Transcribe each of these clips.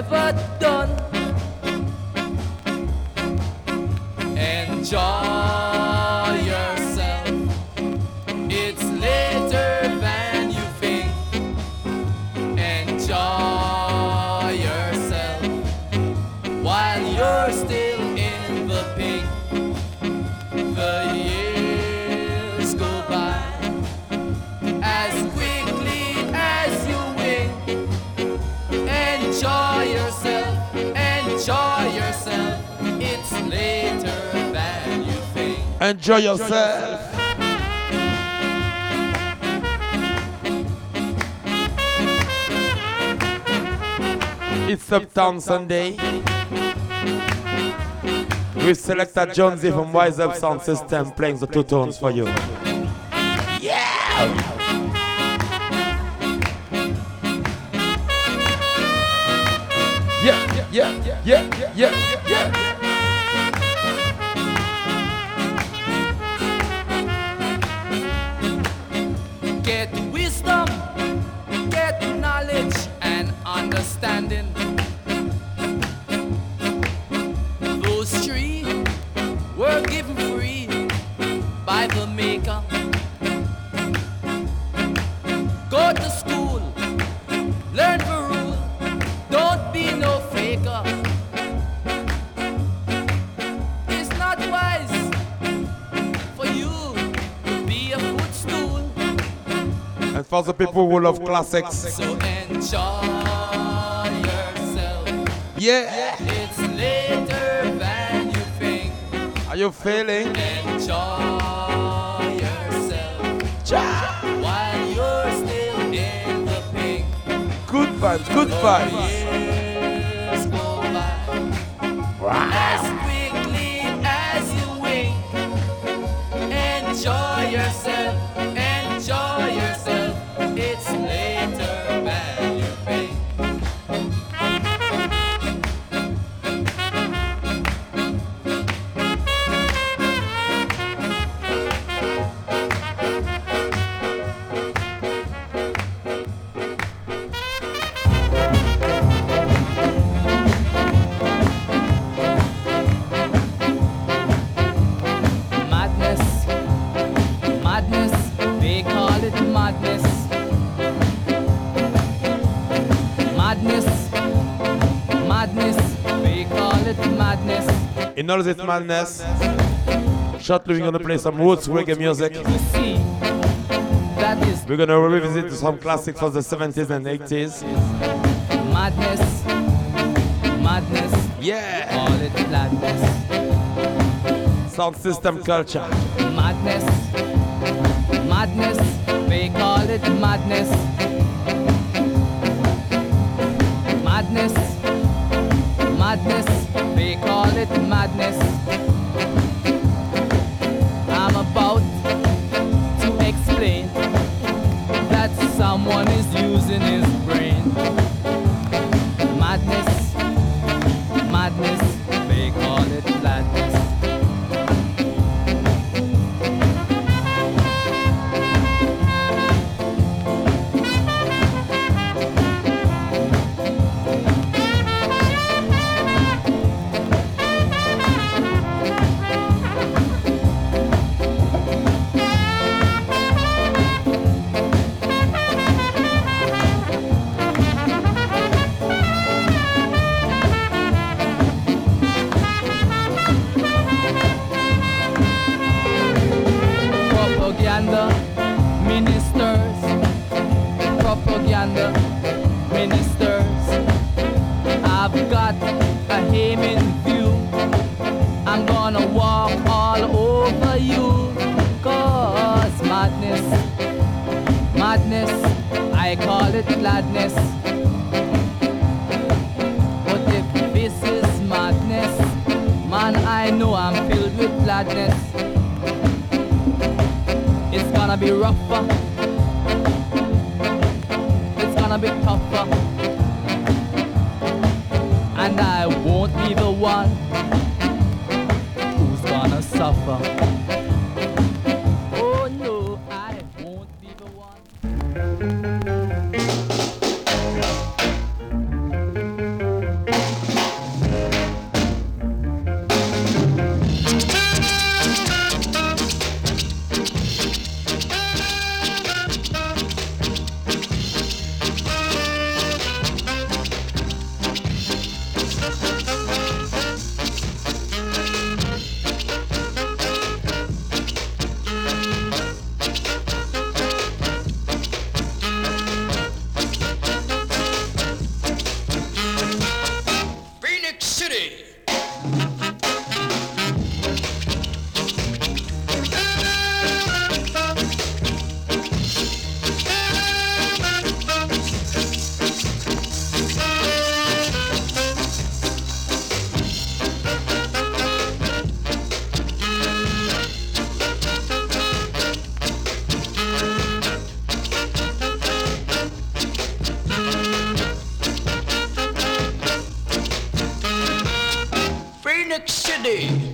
never done. Enjoy yourself. It's Uptown Sunday. With selector Jonezy from Rise Up Sound System playing the two tones for you. Yeah! Yeah, yeah, yeah, yeah, yeah, yeah. For the people who love classics, So enjoy yourself. yeah. It's later than you think. Are you feeling? Enjoy yourself while you're still in the pink. Good vibes, good vibes. Madness. This madness, shortly we're gonna play some roots reggae music. You see, that is We're gonna revisit some classics from the 70s and 80s. madness, madness, Yeah. All it gladness. Sound system culture. Madness, madness, they call it madness. Madness, madness, call it madness. Gonna Phoenix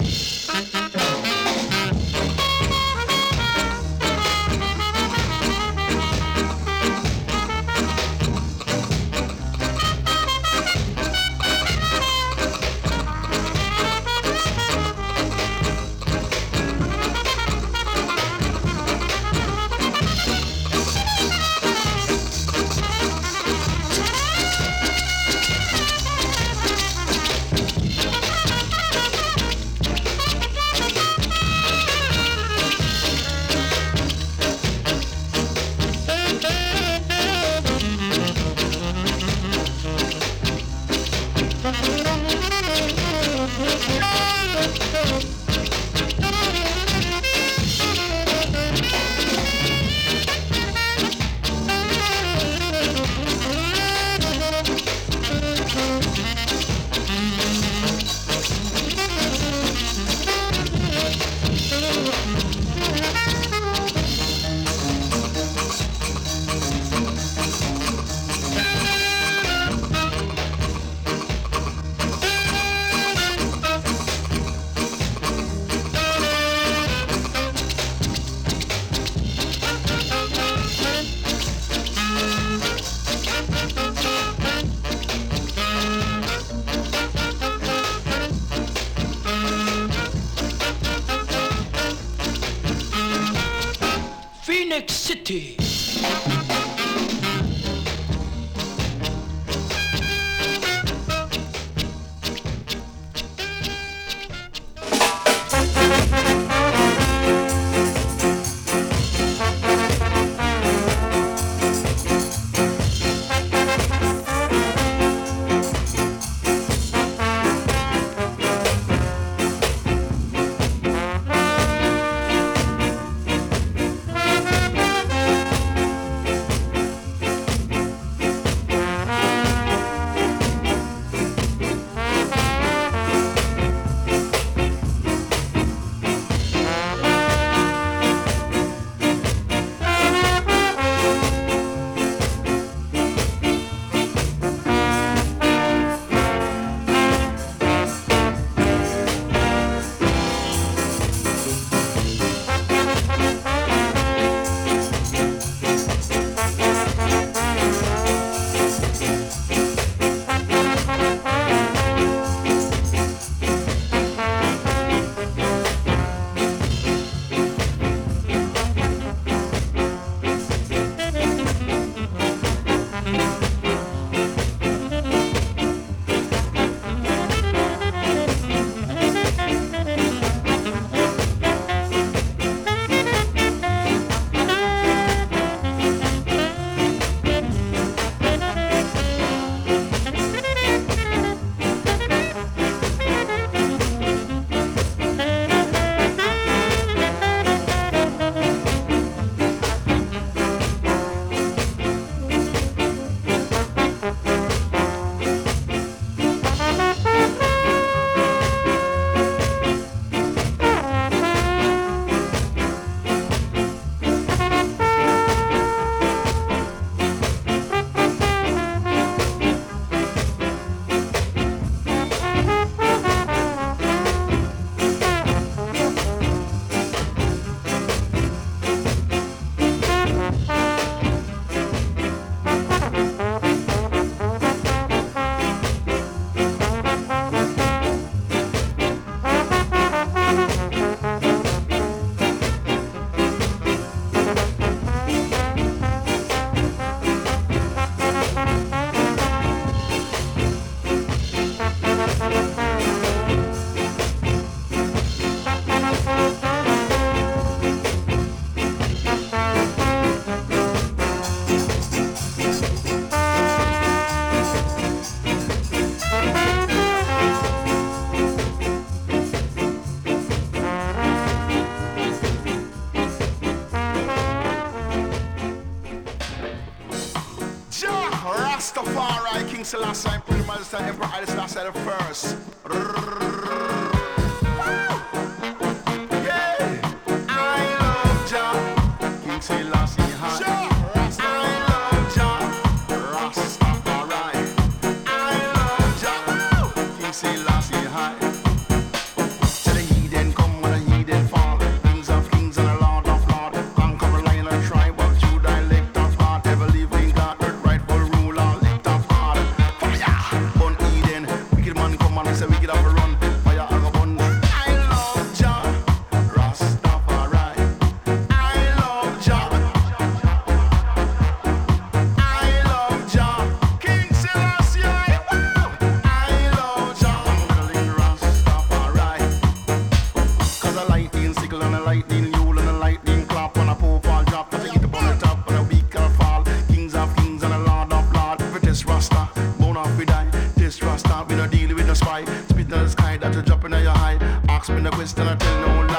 that you dropping at your high. Ask me the question, I tell no lie.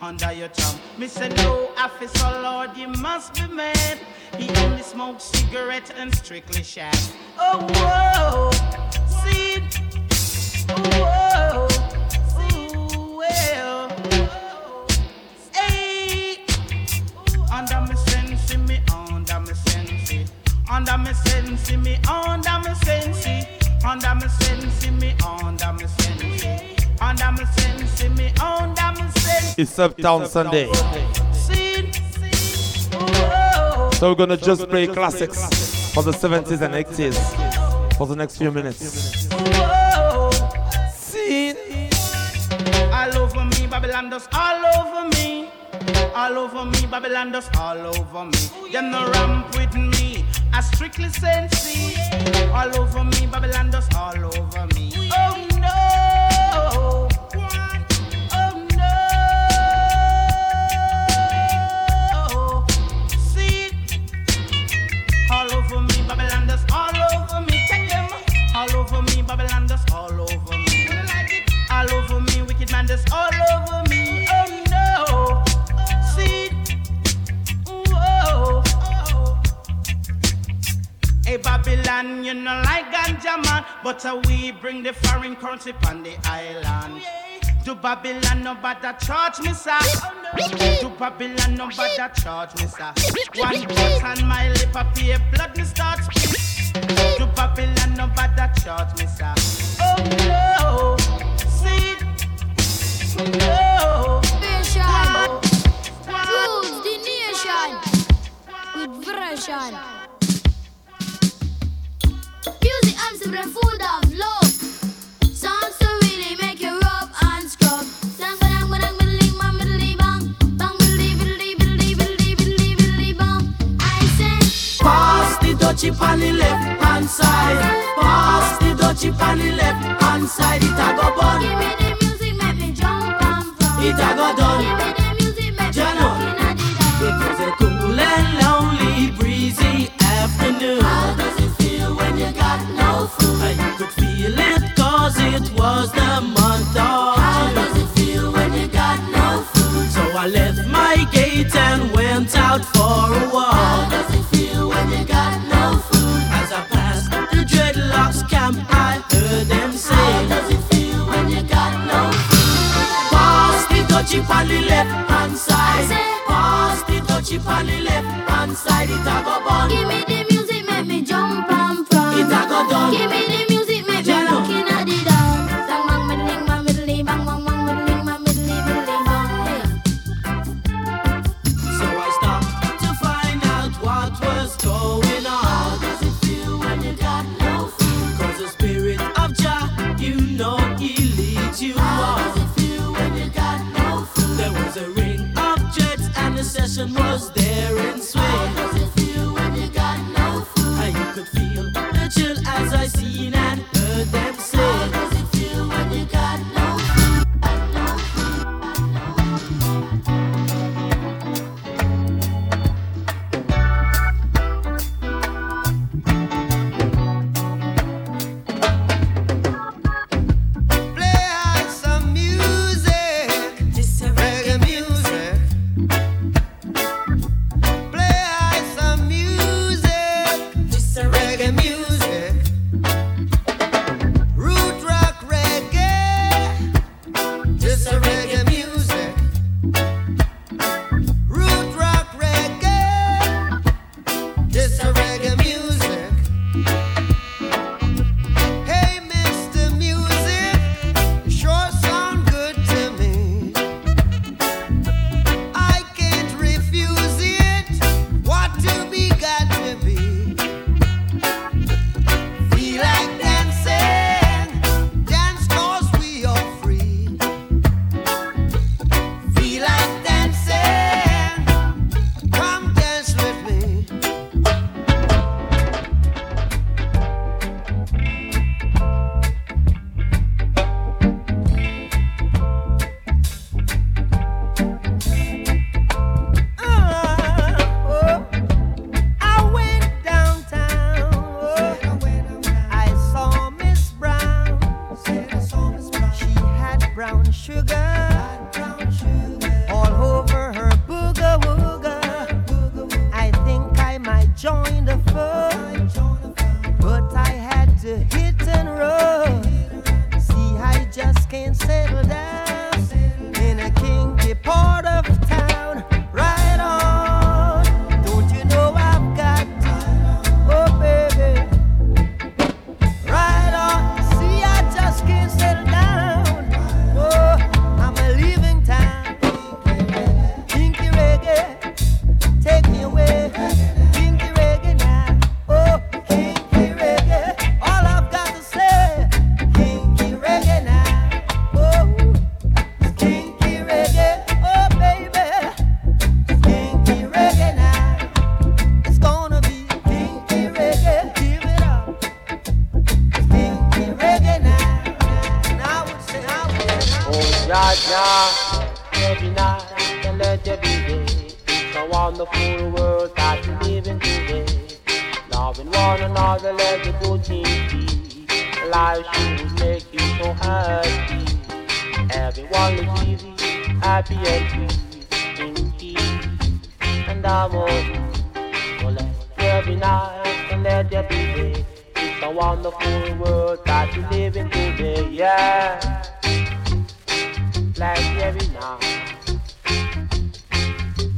under your tongue. Me say no officer, Lord, you must be mad. He only smokes cigarette and strictly shag. Oh whoa, see, whoa, see, well, hey, under me sense, me under me sense, under me sense, me under me sense, under me sense, me under me sense, under me sense, me under. It's Uptown Sunday. So we're gonna just play classics for the 70s and 80s for the next few minutes. All over me, Babylon does all over me. All over me, Babylon does all over me. Them no ramp with me. I strictly sense All over me, Babylon does all over me. Oh no. Babylon just all over me. All over me, wicked man just all over me. Oh no. Seed. Whoa. Hey Babylon, you know like ganja man, but uh, we bring the foreign currency on the island. Do Babylon no bother charge me, sir? Do Babylon no bother charge me, sir? One cut on my lip, I pay blood, me start. To Babylon, nobody charge me, sir. Oh no, see, the nation with version. Music and the love. dutchie on the left hand side. Pass the dutchie on the left hand side. It a go bun. Give me the music, make me jump and run. It a go done. Give me the music, make me jump and It was a cool and lonely, breezy afternoon. How does it feel when you got no food? I could feel it cause it was the month of How does it feel when you got no food? So I left my gate and went out for a walk. dutchie on the left hand side. Pass the dutchie on the left hand side. It a go burn. Give me easy, I be a free and I won't. So let there be night and let there be day. It's a wonderful world that we live in today, yeah. Like every night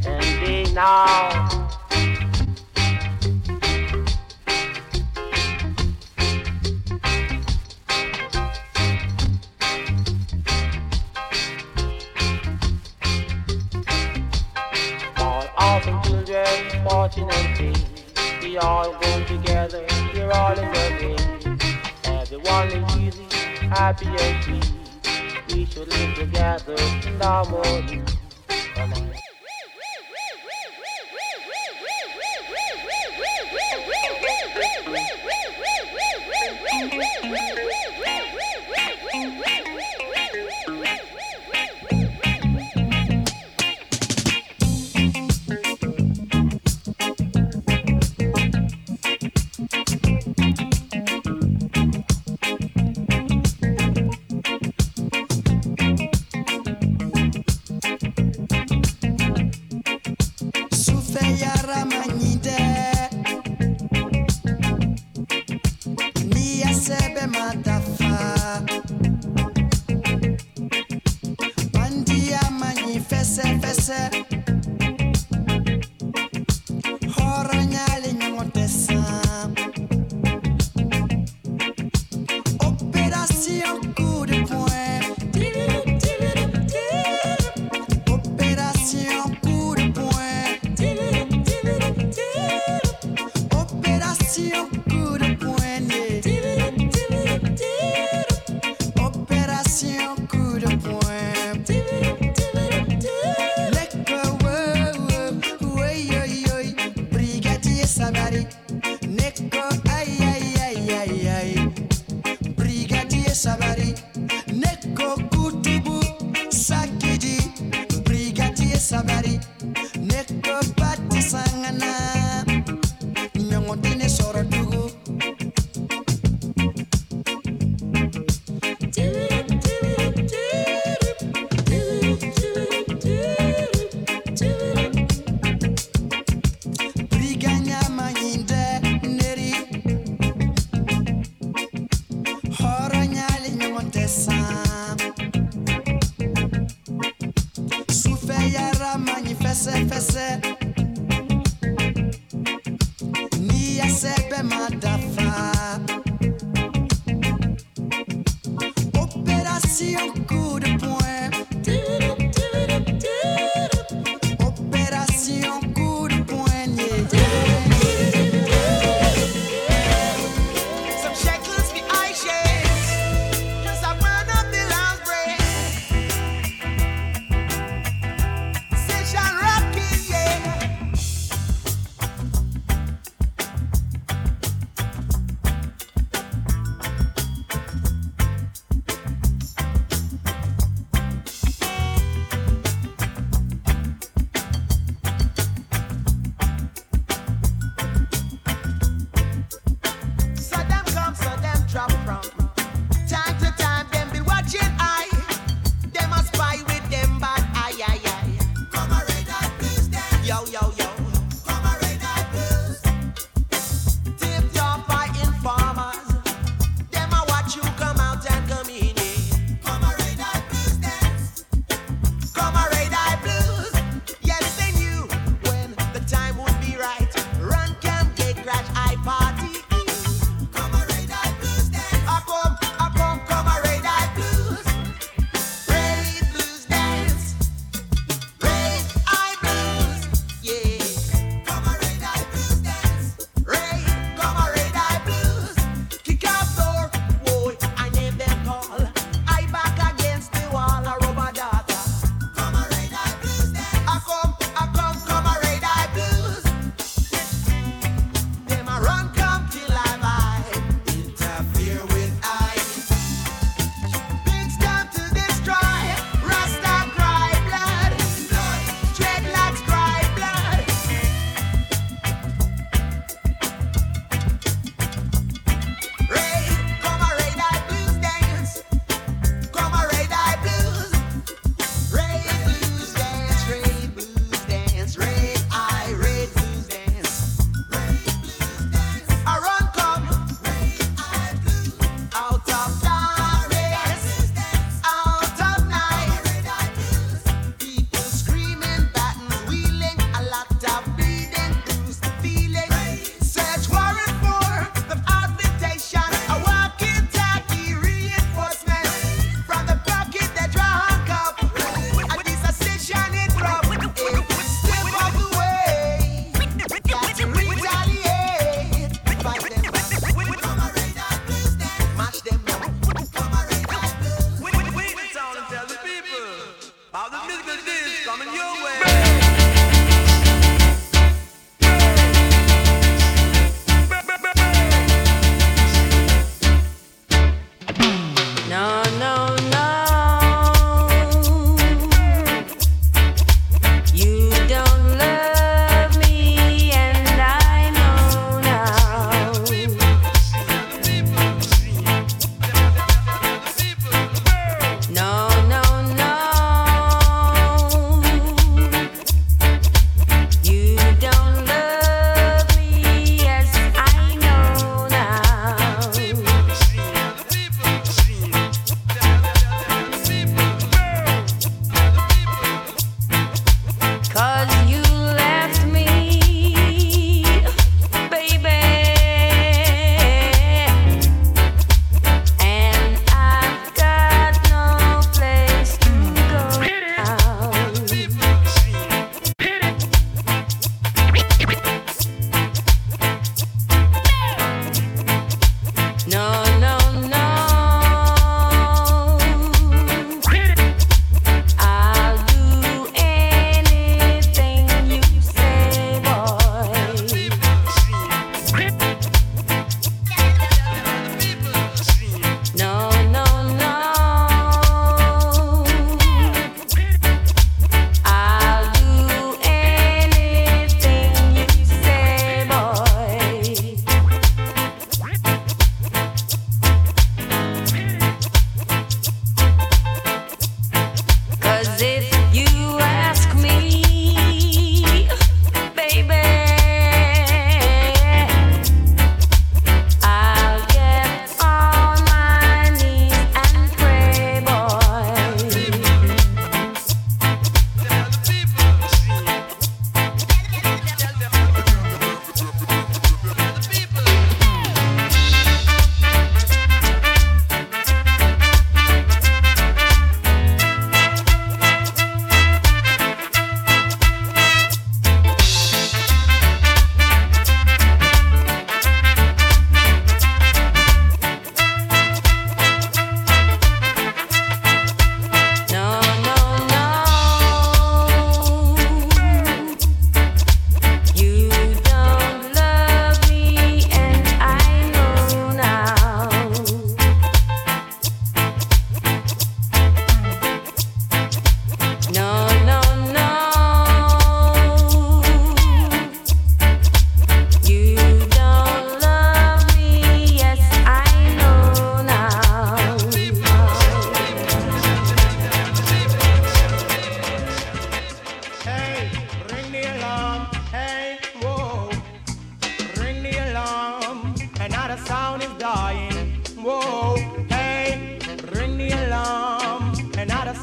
and day now. We all go together, we're all in the game. Everyone is easy, happy and free. We should live together in harmony.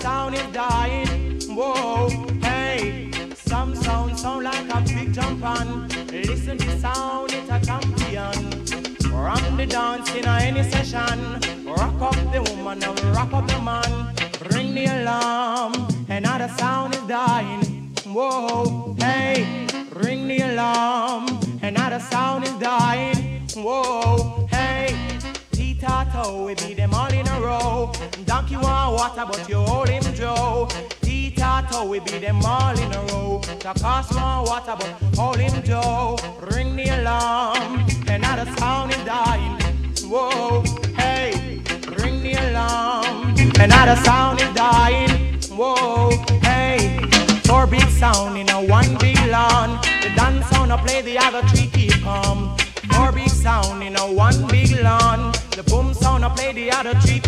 Sound is dying. Whoa. Hey, some sound sound like a big jump on. Listen to sound, it's a champion. Ram the dance in any session. Rock up the woman and rock up the man. Ring the alarm. Another sound is dying. Whoa, hey, ring the alarm. Another sound is dying. Whoa, Tita we beat them all in a row. Donkey want water, but you hold him Joe. Tita we beat them all in a row. Cost want water, but hold him Joe. Ring the alarm. Another sound is dying. Whoa, hey, ring the alarm. Another sound is dying. Whoa, hey, four big sound in a one big lawn. The dance sound I play, the other three keep calm. Four big sound in a one big lawn. The boom sound I play, the other three